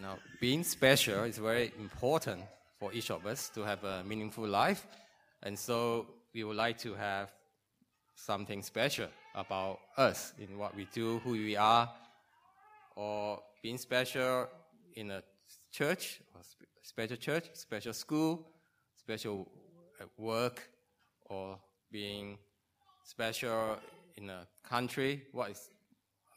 Now, being special is very important for each of us to have a meaningful life. And so we would like to have something special about us in what we do, who we are, or being special in a church, or special church, special school, special uh, work, or being special in a country. What is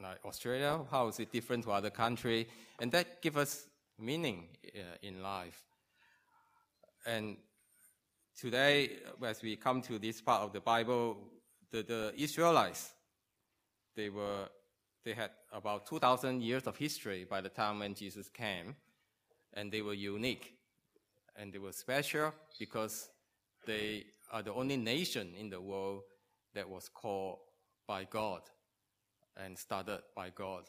like Australia? How is it different to other country? And that gives us meaning uh, in life. And today, as we come to this part of the Bible, the, the Israelites, they were, they had about 2,000 years of history by the time when Jesus came, and they were unique. And they were special because they are the only nation in the world that was called by God and started by God.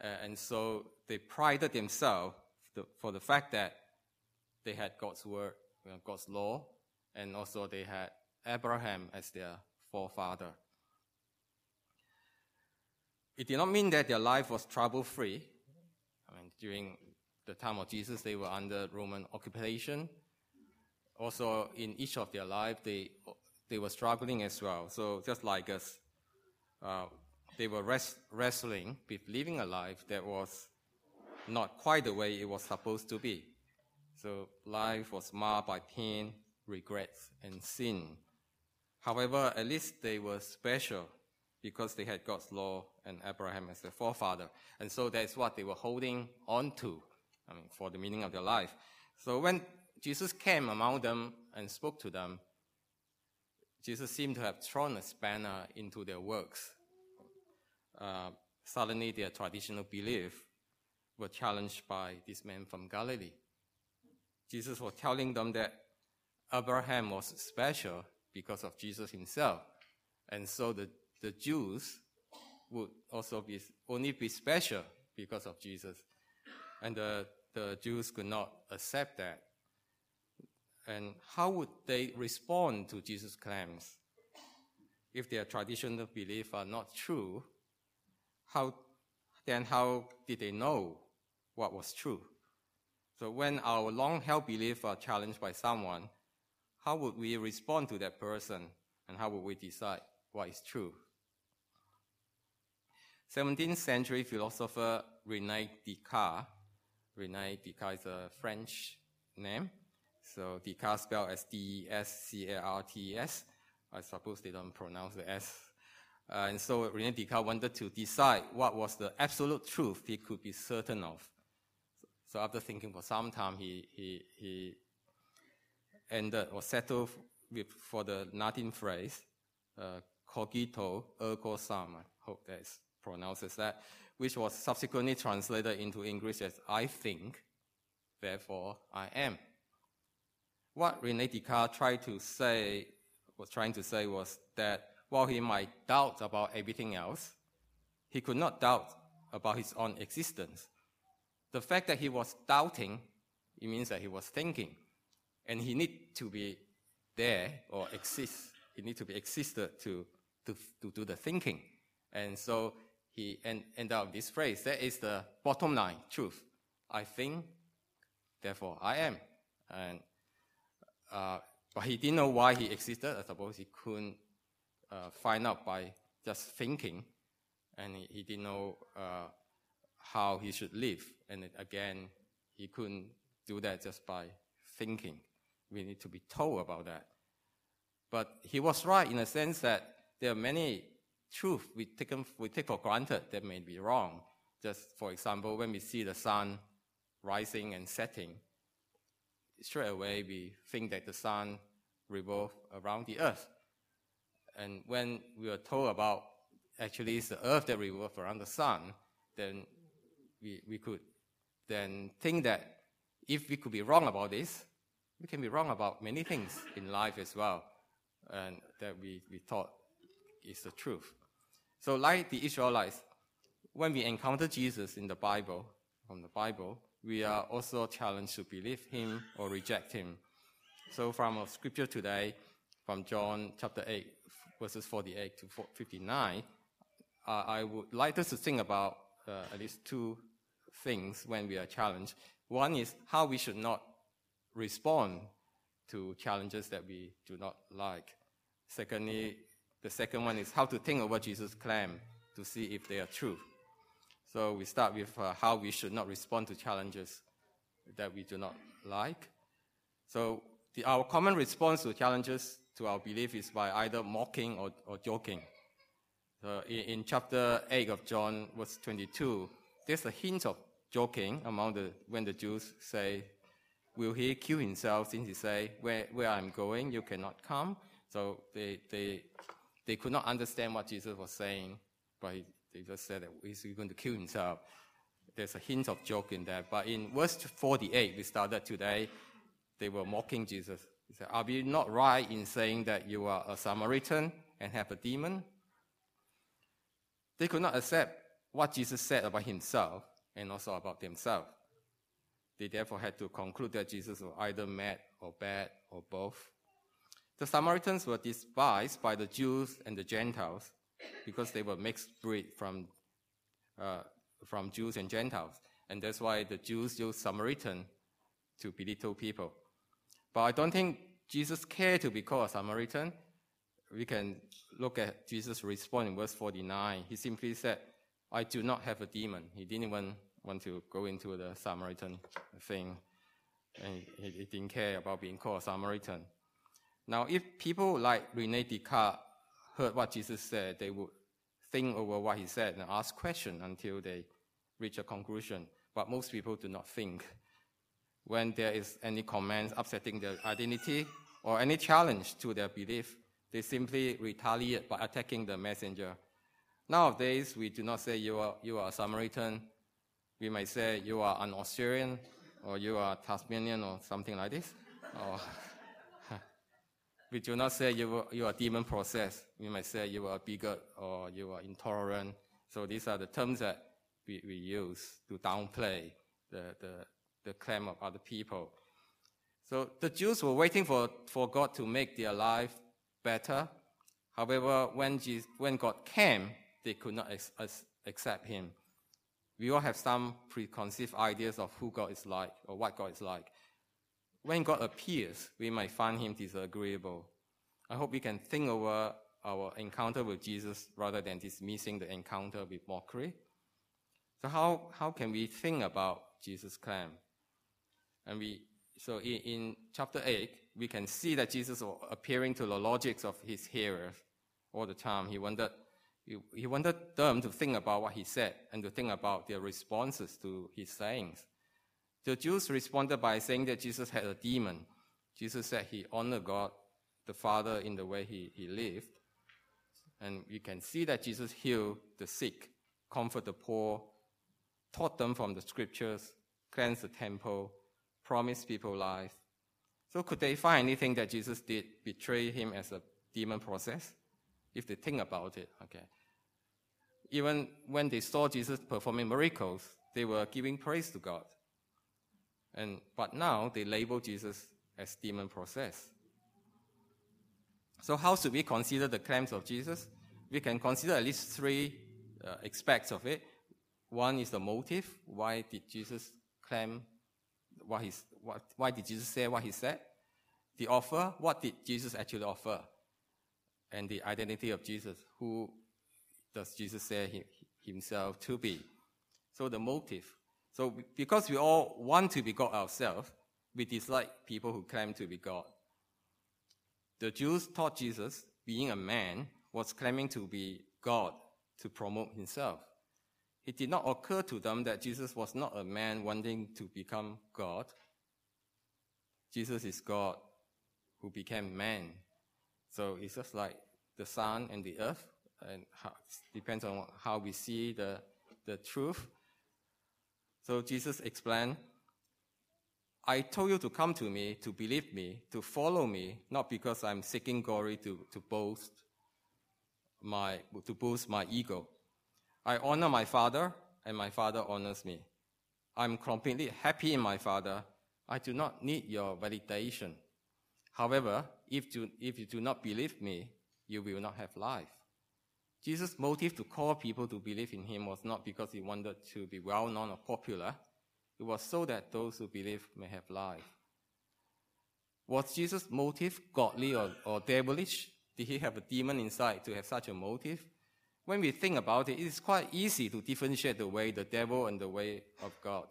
And so they prided themselves the, for the fact that they had God's word, God's law, and also they had Abraham as their forefather. It did not mean that their life was trouble free. I mean, during the time of Jesus, they were under Roman occupation. Also, in each of their life, they they were struggling as well. So just like us, uh, they were res- wrestling with living a life that was not quite the way it was supposed to be. So life was marred by pain, regrets, and sin. However, at least they were special because they had God's law and Abraham as their forefather. And so that's what they were holding on to I mean, for the meaning of their life. So when Jesus came among them and spoke to them, Jesus seemed to have thrown a spanner into their works uh, suddenly their traditional belief were challenged by this man from Galilee. Jesus was telling them that Abraham was special because of Jesus himself. And so the, the Jews would also be only be special because of Jesus. And the, the Jews could not accept that. And how would they respond to Jesus' claims? If their traditional beliefs are not true, how, then how did they know what was true? So when our long-held beliefs are challenged by someone, how would we respond to that person and how would we decide what is true? 17th century philosopher Rene Descartes, Rene Descartes is a French name, so Descartes spelled as D-E-S-C-A-R-T-S. I suppose they don't pronounce the S uh, and so Rene Descartes wanted to decide what was the absolute truth he could be certain of. So after thinking for some time, he, he, he ended or settled with, for the Latin phrase, uh, cogito ergo sum, I hope that pronounces that, which was subsequently translated into English as I think, therefore I am. What Rene Descartes tried to say, was trying to say was that while he might doubt about everything else, he could not doubt about his own existence. The fact that he was doubting, it means that he was thinking. And he need to be there or exist. He need to be existed to, to, to do the thinking. And so he end, end up this phrase. That is the bottom line truth. I think, therefore I am. And, uh, but he didn't know why he existed. I suppose he couldn't uh, find out by just thinking, and he, he didn't know uh, how he should live. And again, he couldn't do that just by thinking. We need to be told about that. But he was right in a sense that there are many truths we we take for granted that may be wrong. Just for example, when we see the sun rising and setting, straight away we think that the sun revolves around the earth. And when we were told about actually it's the earth that revolves around the sun, then we, we could then think that if we could be wrong about this, we can be wrong about many things in life as well, and that we, we thought is the truth. So, like the Israelites, when we encounter Jesus in the Bible, from the Bible, we are also challenged to believe him or reject him. So, from our scripture today, from John chapter 8, verses 48 to 59, uh, I would like us to think about uh, at least two things when we are challenged. One is how we should not respond to challenges that we do not like. Secondly, the second one is how to think over Jesus' claim to see if they are true. So we start with uh, how we should not respond to challenges that we do not like. So the, our common response to challenges to our belief is by either mocking or, or joking. So in, in, chapter 8 of John, verse 22, there's a hint of joking among the, when the Jews say, will he kill himself since he say, where, where I'm going, you cannot come? So they, they, they could not understand what Jesus was saying, but he, they just said that he's going to kill himself. There's a hint of joke in that. But in verse 48, we started today, they were mocking Jesus. He said, Are we not right in saying that you are a Samaritan and have a demon? They could not accept what Jesus said about himself and also about themselves. They therefore had to conclude that Jesus was either mad or bad or both. The Samaritans were despised by the Jews and the Gentiles because they were mixed breed from, uh, from Jews and Gentiles. And that's why the Jews used Samaritan to belittle people. But I don't think Jesus cared to be called a Samaritan. We can look at Jesus' response in verse 49. He simply said, I do not have a demon. He didn't even want to go into the Samaritan thing. And he, he didn't care about being called a Samaritan. Now, if people like Rene Descartes heard what Jesus said, they would think over what he said and ask questions until they reach a conclusion. But most people do not think. When there is any comment upsetting their identity or any challenge to their belief, they simply retaliate by attacking the messenger. Nowadays, we do not say you are, you are a Samaritan. We might say you are an Australian or you are Tasmanian or something like this. or we do not say you, you are demon possessed. We might say you are bigot or you are intolerant. So these are the terms that we, we use to downplay the, the, the claim of other people. So the Jews were waiting for, for God to make their life better. However, when, Jesus, when God came, they could not ex- accept him. We all have some preconceived ideas of who God is like or what God is like when God appears, we might find him disagreeable. I hope we can think over our encounter with Jesus rather than dismissing the encounter with mockery. So how, how can we think about Jesus' claim? And we, so in, in chapter 8, we can see that Jesus was appearing to the logics of his hearers all the time. He wanted, he, he wanted them to think about what he said and to think about their responses to his sayings. The Jews responded by saying that Jesus had a demon. Jesus said he honored God, the Father, in the way he, he lived. And you can see that Jesus healed the sick, comforted the poor, taught them from the scriptures, cleansed the temple, promised people life. So could they find anything that Jesus did betray him as a demon process? If they think about it, okay. Even when they saw Jesus performing miracles, they were giving praise to God. And, but now they label Jesus as demon possessed. So, how should we consider the claims of Jesus? We can consider at least three uh, aspects of it. One is the motive. Why did Jesus claim what he's, what, why did Jesus say what he said? The offer. What did Jesus actually offer? And the identity of Jesus. Who does Jesus say he, himself to be? So the motive. So because we all want to be God ourselves, we dislike people who claim to be God. The Jews taught Jesus, being a man, was claiming to be God to promote himself. It did not occur to them that Jesus was not a man wanting to become God. Jesus is God who became man. So it's just like the sun and the earth, and how, depends on how we see the, the truth. So Jesus explained, I told you to come to me, to believe me, to follow me, not because I'm seeking glory to, to boast my, to boost my ego. I honor my father, and my father honors me. I'm completely happy in my father. I do not need your validation. However, if you, if you do not believe me, you will not have life. Jesus' motive to call people to believe in him was not because he wanted to be well known or popular. It was so that those who believe may have life. Was Jesus' motive godly or, or devilish? Did he have a demon inside to have such a motive? When we think about it, it is quite easy to differentiate the way the devil and the way of God.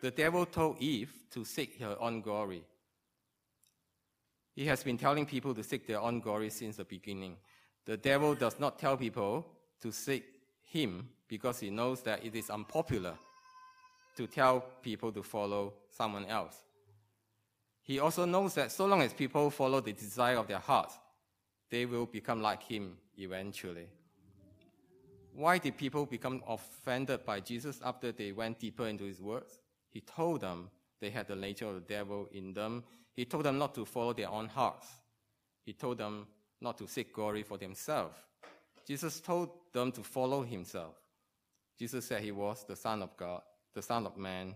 The devil told Eve to seek her own glory. He has been telling people to seek their own glory since the beginning. The devil does not tell people to seek him because he knows that it is unpopular to tell people to follow someone else. He also knows that so long as people follow the desire of their hearts, they will become like him eventually. Why did people become offended by Jesus after they went deeper into his words? He told them they had the nature of the devil in them. He told them not to follow their own hearts. He told them not to seek glory for themselves. Jesus told them to follow himself. Jesus said he was the Son of God, the Son of Man,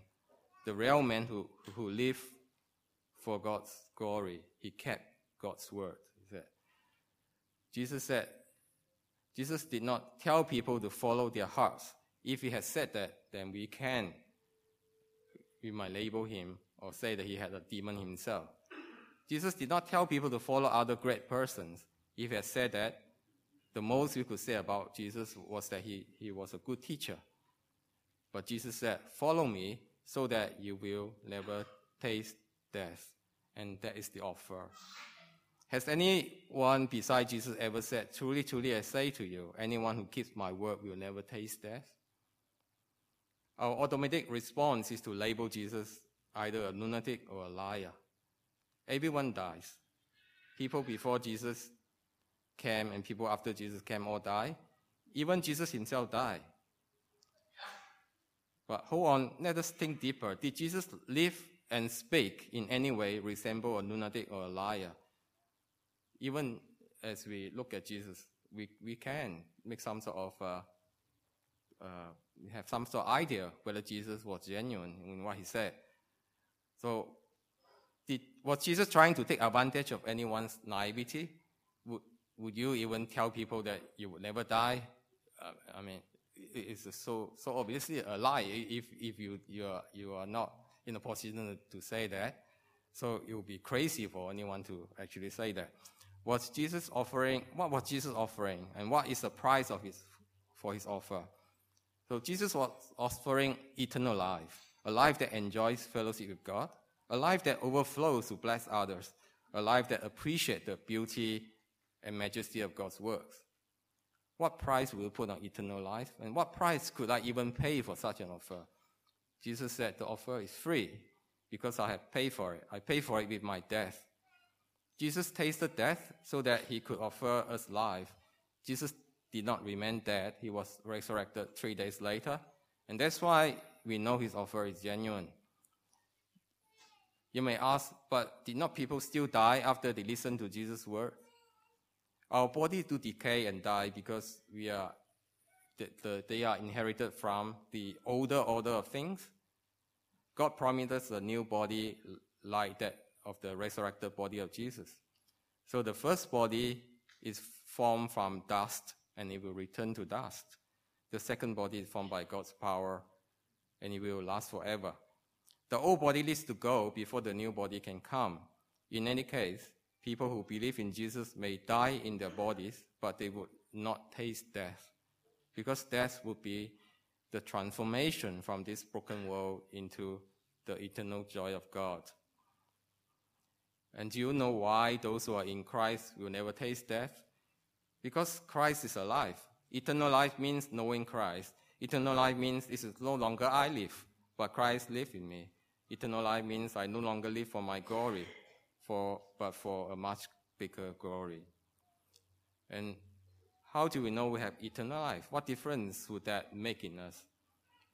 the real man who, who lived for God's glory. He kept God's word. He said. Jesus said, Jesus did not tell people to follow their hearts. If he had said that, then we can, we might label him or say that he had a demon himself. Jesus did not tell people to follow other great persons. If he had said that, the most we could say about Jesus was that he, he was a good teacher. But Jesus said, Follow me so that you will never taste death. And that is the offer. Has anyone beside Jesus ever said, Truly, truly, I say to you, anyone who keeps my word will never taste death? Our automatic response is to label Jesus either a lunatic or a liar. Everyone dies. People before Jesus came and people after Jesus came all die. Even Jesus himself died. But hold on, let us think deeper. Did Jesus live and speak in any way resemble a lunatic or a liar? Even as we look at Jesus, we, we can make some sort of, uh, uh, have some sort of idea whether Jesus was genuine in what he said. So, did, was Jesus trying to take advantage of anyone's naivety? Would, would you even tell people that you would never die? Uh, I mean, it's so so obviously a lie if if you you are you are not in a position to say that. So it would be crazy for anyone to actually say that. Was Jesus offering? What was Jesus offering, and what is the price of his for his offer? So Jesus was offering eternal life, a life that enjoys fellowship with God, a life that overflows to bless others, a life that appreciates the beauty and majesty of God's works. What price will you put on eternal life? And what price could I even pay for such an offer? Jesus said the offer is free because I have paid for it. I pay for it with my death. Jesus tasted death so that he could offer us life. Jesus did not remain dead. He was resurrected three days later. And that's why we know his offer is genuine. You may ask, but did not people still die after they listened to Jesus' word? Our bodies do decay and die because we are, the, the, they are inherited from the older order of things. God promised us a new body like that of the resurrected body of Jesus. So the first body is formed from dust and it will return to dust. The second body is formed by God's power and it will last forever. The old body needs to go before the new body can come. In any case, People who believe in Jesus may die in their bodies, but they would not taste death, because death would be the transformation from this broken world into the eternal joy of God. And do you know why those who are in Christ will never taste death? Because Christ is alive. Eternal life means knowing Christ. Eternal life means it is no longer I live, but Christ lives in me. Eternal life means I no longer live for my glory, for, but for a much bigger glory. And how do we know we have eternal life? What difference would that make in us?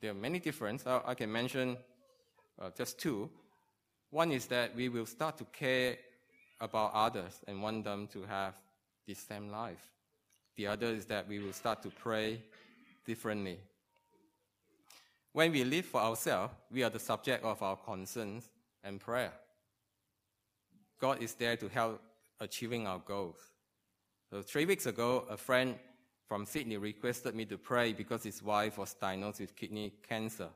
There are many differences. I, I can mention uh, just two. One is that we will start to care about others and want them to have the same life. The other is that we will start to pray differently. When we live for ourselves, we are the subject of our concerns and prayer. God is there to help achieving our goals. So three weeks ago, a friend from Sydney requested me to pray because his wife was diagnosed with kidney cancer.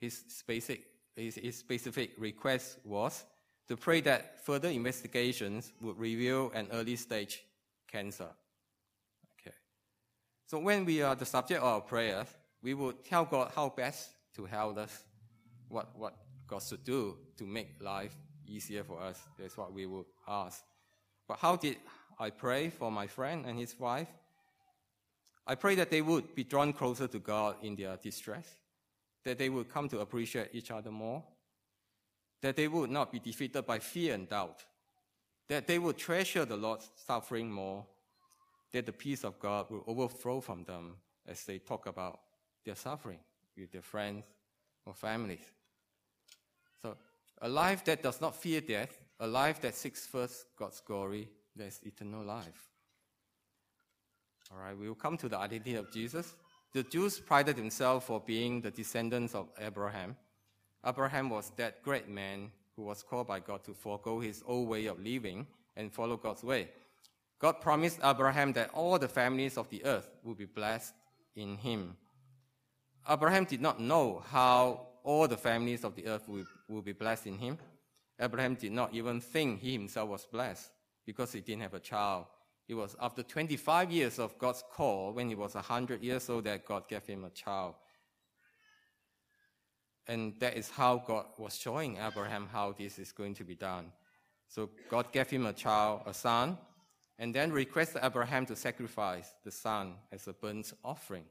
His specific, his, his specific request was to pray that further investigations would reveal an early stage cancer. Okay. So when we are the subject of our prayers, we would tell God how best to help us, what, what God should do to make life easier for us. That's what we would ask. But how did I pray for my friend and his wife? I pray that they would be drawn closer to God in their distress, that they would come to appreciate each other more, that they would not be defeated by fear and doubt, that they would treasure the Lord's suffering more, that the peace of God will overflow from them as they talk about their suffering with their friends or families. So, a life that does not fear death, a life that seeks first God's glory, there's eternal life. All right, we will come to the identity of Jesus. The Jews prided themselves for being the descendants of Abraham. Abraham was that great man who was called by God to forego his old way of living and follow God's way. God promised Abraham that all the families of the earth would be blessed in him. Abraham did not know how all the families of the earth will be blessed in him. Abraham did not even think he himself was blessed because he didn't have a child. It was after 25 years of God's call, when he was 100 years old, that God gave him a child. And that is how God was showing Abraham how this is going to be done. So God gave him a child, a son, and then requested Abraham to sacrifice the son as a burnt offering.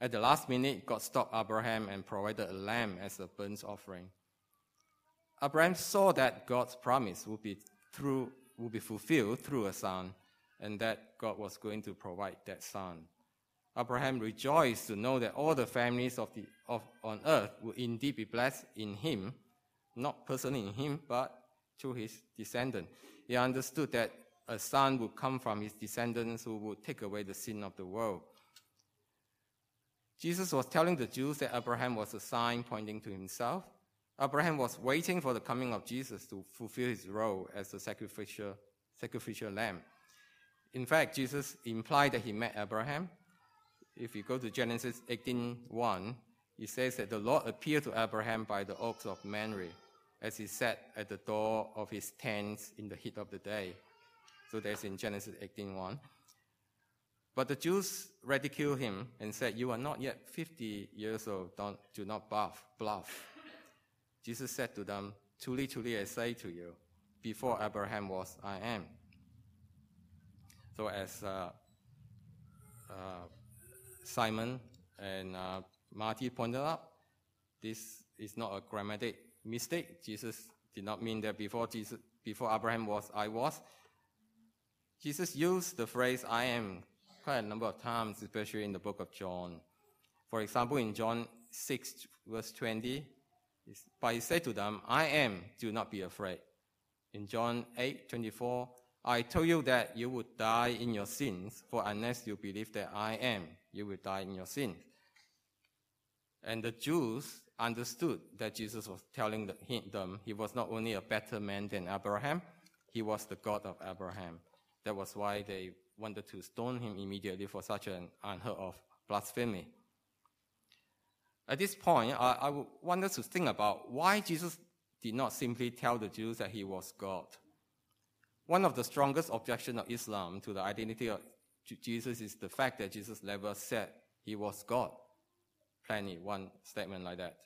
At the last minute, God stopped Abraham and provided a lamb as a burnt offering. Abraham saw that God's promise would be through would be fulfilled through a son, and that God was going to provide that son. Abraham rejoiced to know that all the families of the of on earth would indeed be blessed in him, not personally in him, but through his descendant. He understood that a son would come from his descendants who would take away the sin of the world. Jesus was telling the Jews that Abraham was a sign pointing to himself. Abraham was waiting for the coming of Jesus to fulfill his role as the sacrificial, sacrificial lamb. In fact, Jesus implied that he met Abraham. If you go to Genesis 18:1, it says that the Lord appeared to Abraham by the oaks of Mamre as he sat at the door of his tent in the heat of the day. So that's in Genesis 18:1. But the Jews ridiculed him and said, You are not yet 50 years old, don't, do not bluff, bluff. Jesus said to them, Truly, truly, I say to you, before Abraham was, I am. So, as uh, uh, Simon and uh, Marty pointed out, this is not a grammatic mistake. Jesus did not mean that before Jesus, before Abraham was, I was. Jesus used the phrase "I am" quite a number of times, especially in the book of John. For example, in John 6, verse 20, but he said to them, I am, do not be afraid. In John 8, 24, I told you that you would die in your sins, for unless you believe that I am, you will die in your sins. And the Jews understood that Jesus was telling them he was not only a better man than Abraham, he was the God of Abraham. That was why they wanted to stone him immediately for such an unheard of blasphemy. At this point, I, I want us to think about why Jesus did not simply tell the Jews that he was God. One of the strongest objections of Islam to the identity of Jesus is the fact that Jesus never said he was God. Plenty, one statement like that.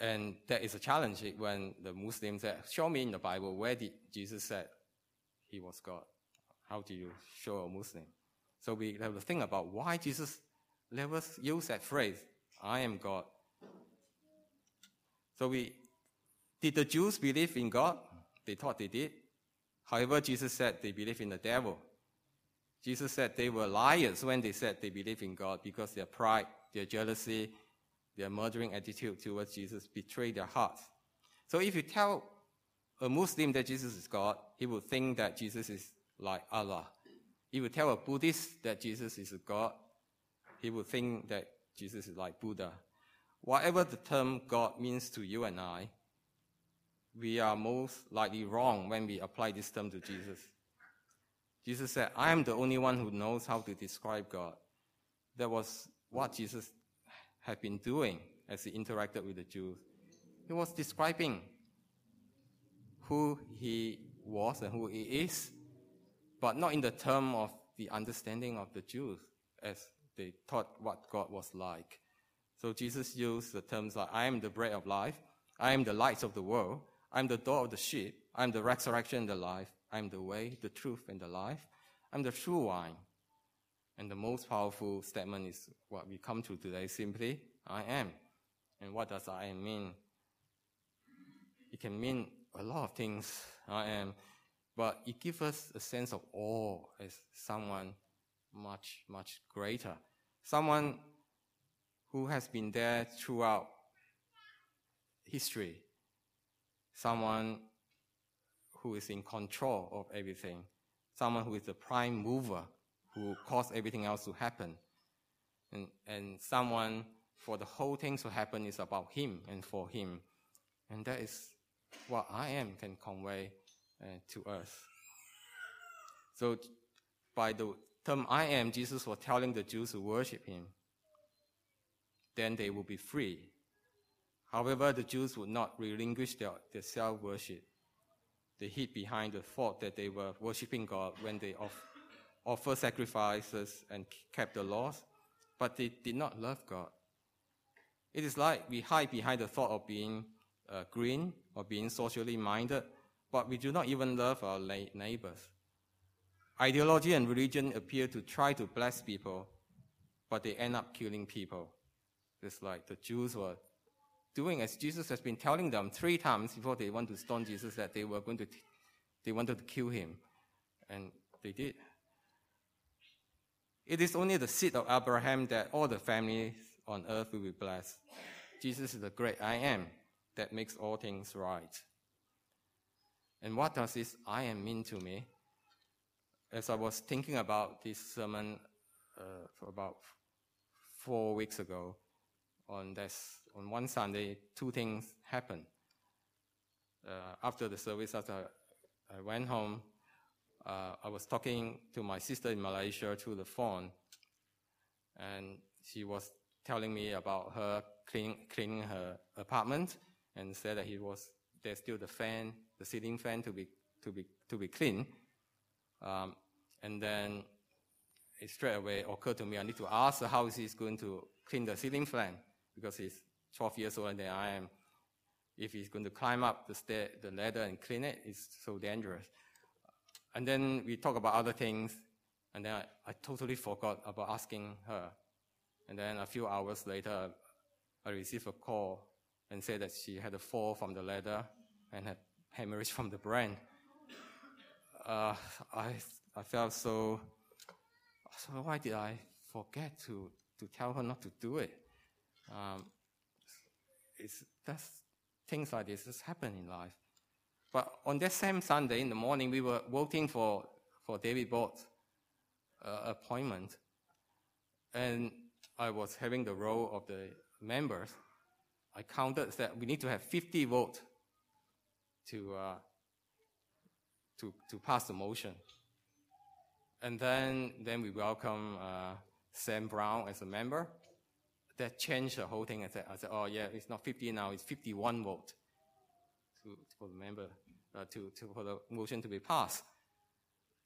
And that is a challenge when the Muslims say, show me in the Bible where did Jesus said he was God. How do you show a Muslim? So we have to think about why Jesus never used that phrase, I am God. So we, did the Jews believe in God? They thought they did. However, Jesus said they believe in the devil. Jesus said they were liars when they said they believe in God because their pride, their jealousy, their murdering attitude towards Jesus betrayed their hearts. So if you tell a Muslim that Jesus is God, he would think that Jesus is like Allah. If you tell a Buddhist that Jesus is a God, he would think that Jesus is like Buddha. Whatever the term God means to you and I, we are most likely wrong when we apply this term to Jesus. Jesus said, I am the only one who knows how to describe God. That was what Jesus had been doing as he interacted with the Jews. He was describing who he was and who he is, but not in the term of the understanding of the Jews as they taught what God was like. So Jesus used the terms like, I am the bread of life, I am the light of the world, I am the door of the sheep, I am the resurrection and the life, I am the way, the truth, and the life, I am the true wine. And the most powerful statement is what we come to today simply, I am. And what does I am mean? It can mean a lot of things, I am, but it gives us a sense of awe as someone much, much greater. Someone who has been there throughout history. Someone who is in control of everything. Someone who is the prime mover who caused everything else to happen. And, and someone for the whole thing to happen is about him and for him. And that is what I am can convey to us. So by the term I am, Jesus was telling the Jews to worship him. Then they will be free. However, the Jews would not relinquish their, their self worship. They hid behind the thought that they were worshiping God when they off, offered sacrifices and kept the laws, but they did not love God. It is like we hide behind the thought of being uh, green or being socially minded, but we do not even love our neighbors. Ideology and religion appear to try to bless people, but they end up killing people. It's like the Jews were doing as Jesus has been telling them three times before they want to stone Jesus that they were going to, t- they wanted to kill him. And they did. It is only the seed of Abraham that all the families on earth will be blessed. Jesus is the great I am that makes all things right. And what does this I am mean to me? as I was thinking about this sermon uh, for about four weeks ago, on this on one Sunday, two things happened. Uh, after the service, after I went home, uh, I was talking to my sister in Malaysia through the phone, and she was telling me about her clean, cleaning her apartment, and said that he was there's still the fan, the ceiling fan to be to be to be cleaned. Um, and then it straight away occurred to me I need to ask how he's going to clean the ceiling fan because he's 12 years older than I am. If he's going to climb up the stair, the ladder and clean it, it's so dangerous. And then we talk about other things, and then I, I totally forgot about asking her. And then a few hours later, I received a call and said that she had a fall from the ladder and had hemorrhage from the brain. Uh, I I felt so, so why did I forget to, to tell her not to do it? Um, it's, that's, things like this just happen in life. But on that same Sunday in the morning, we were voting for, for David Bott's uh, appointment. And I was having the role of the members. I counted that we need to have 50 votes to, uh, to, to pass the motion. And then, then we welcome uh, Sam Brown as a member. That changed the whole thing. I said, I said, oh yeah, it's not 50 now, it's 51 vote to, for the member, uh, to, to, for the motion to be passed.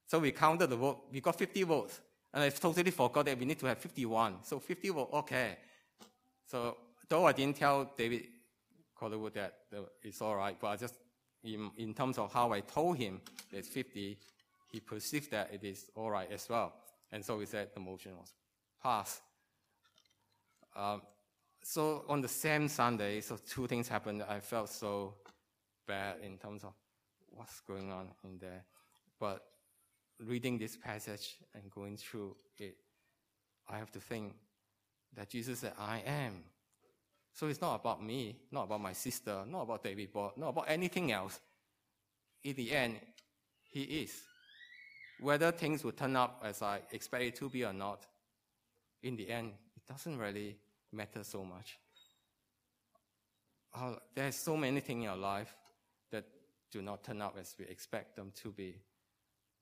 So we counted the vote. We got 50 votes. And I totally forgot that we need to have 51. So 50 vote, okay. So though I didn't tell David Collerwood that it's all right, but I just, in, in terms of how I told him it's 50, he perceived that it is all right as well. And so we said the motion was passed. Um, so on the same Sunday, so two things happened. I felt so bad in terms of what's going on in there. But reading this passage and going through it, I have to think that Jesus said, I am. So it's not about me, not about my sister, not about David Bott, not about anything else. In the end, he is whether things will turn up as I expect it to be or not, in the end, it doesn't really matter so much. Uh, there's so many things in your life that do not turn up as we expect them to be.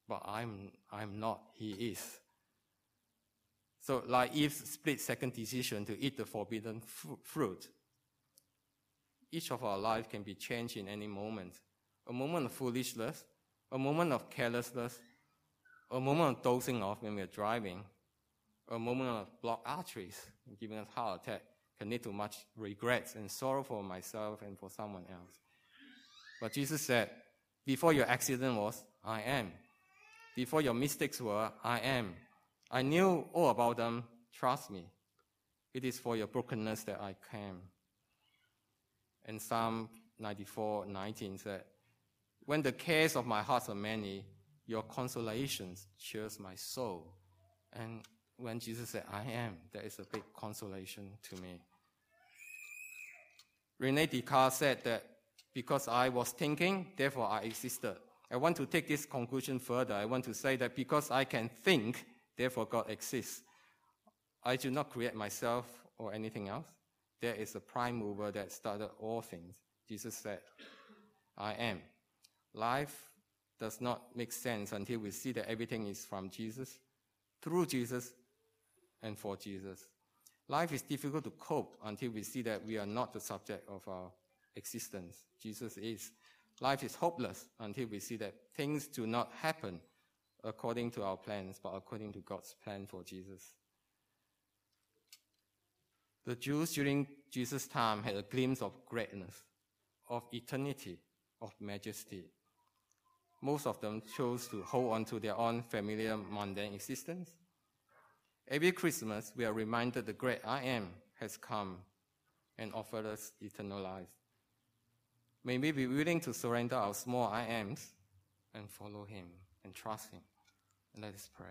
But I'm, I'm not, He is. So, like Eve's split second decision to eat the forbidden fruit, each of our life can be changed in any moment. A moment of foolishness, a moment of carelessness, a moment of dozing off when we're driving, a moment of blocked arteries, giving us heart attack, can lead to much regrets and sorrow for myself and for someone else. But Jesus said, before your accident was, I am. Before your mistakes were, I am. I knew all about them. Trust me. It is for your brokenness that I came. And Psalm 94 19 said, When the cares of my heart are many, your consolations cheers my soul. And when Jesus said, I am, that is a big consolation to me. Rene Descartes said that because I was thinking, therefore I existed. I want to take this conclusion further. I want to say that because I can think, therefore God exists. I do not create myself or anything else. There is a prime mover that started all things. Jesus said, I am. Life does not make sense until we see that everything is from Jesus, through Jesus, and for Jesus. Life is difficult to cope until we see that we are not the subject of our existence. Jesus is. Life is hopeless until we see that things do not happen according to our plans, but according to God's plan for Jesus. The Jews during Jesus' time had a glimpse of greatness, of eternity, of majesty. Most of them chose to hold on to their own familiar mundane existence. Every Christmas, we are reminded the great I am has come and offered us eternal life. May we be willing to surrender our small I ams and follow Him and trust Him. Let us pray.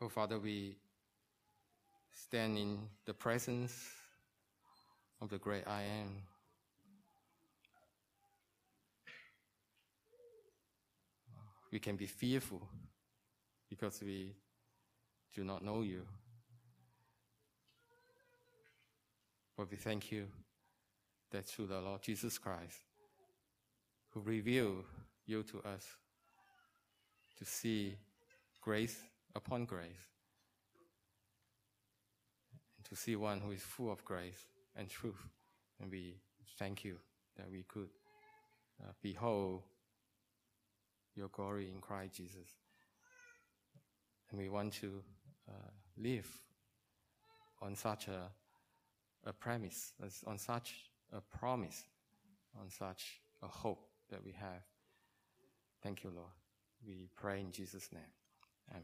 Oh, Father, we stand in the presence of the great I am. We can be fearful because we do not know you. But we thank you that through the Lord Jesus Christ, who revealed you to us to see grace upon grace, and to see one who is full of grace and truth. And we thank you that we could uh, behold your glory in Christ Jesus. And we want to uh, live on such a a premise, on such a promise, on such a hope that we have. Thank you, Lord. We pray in Jesus' name.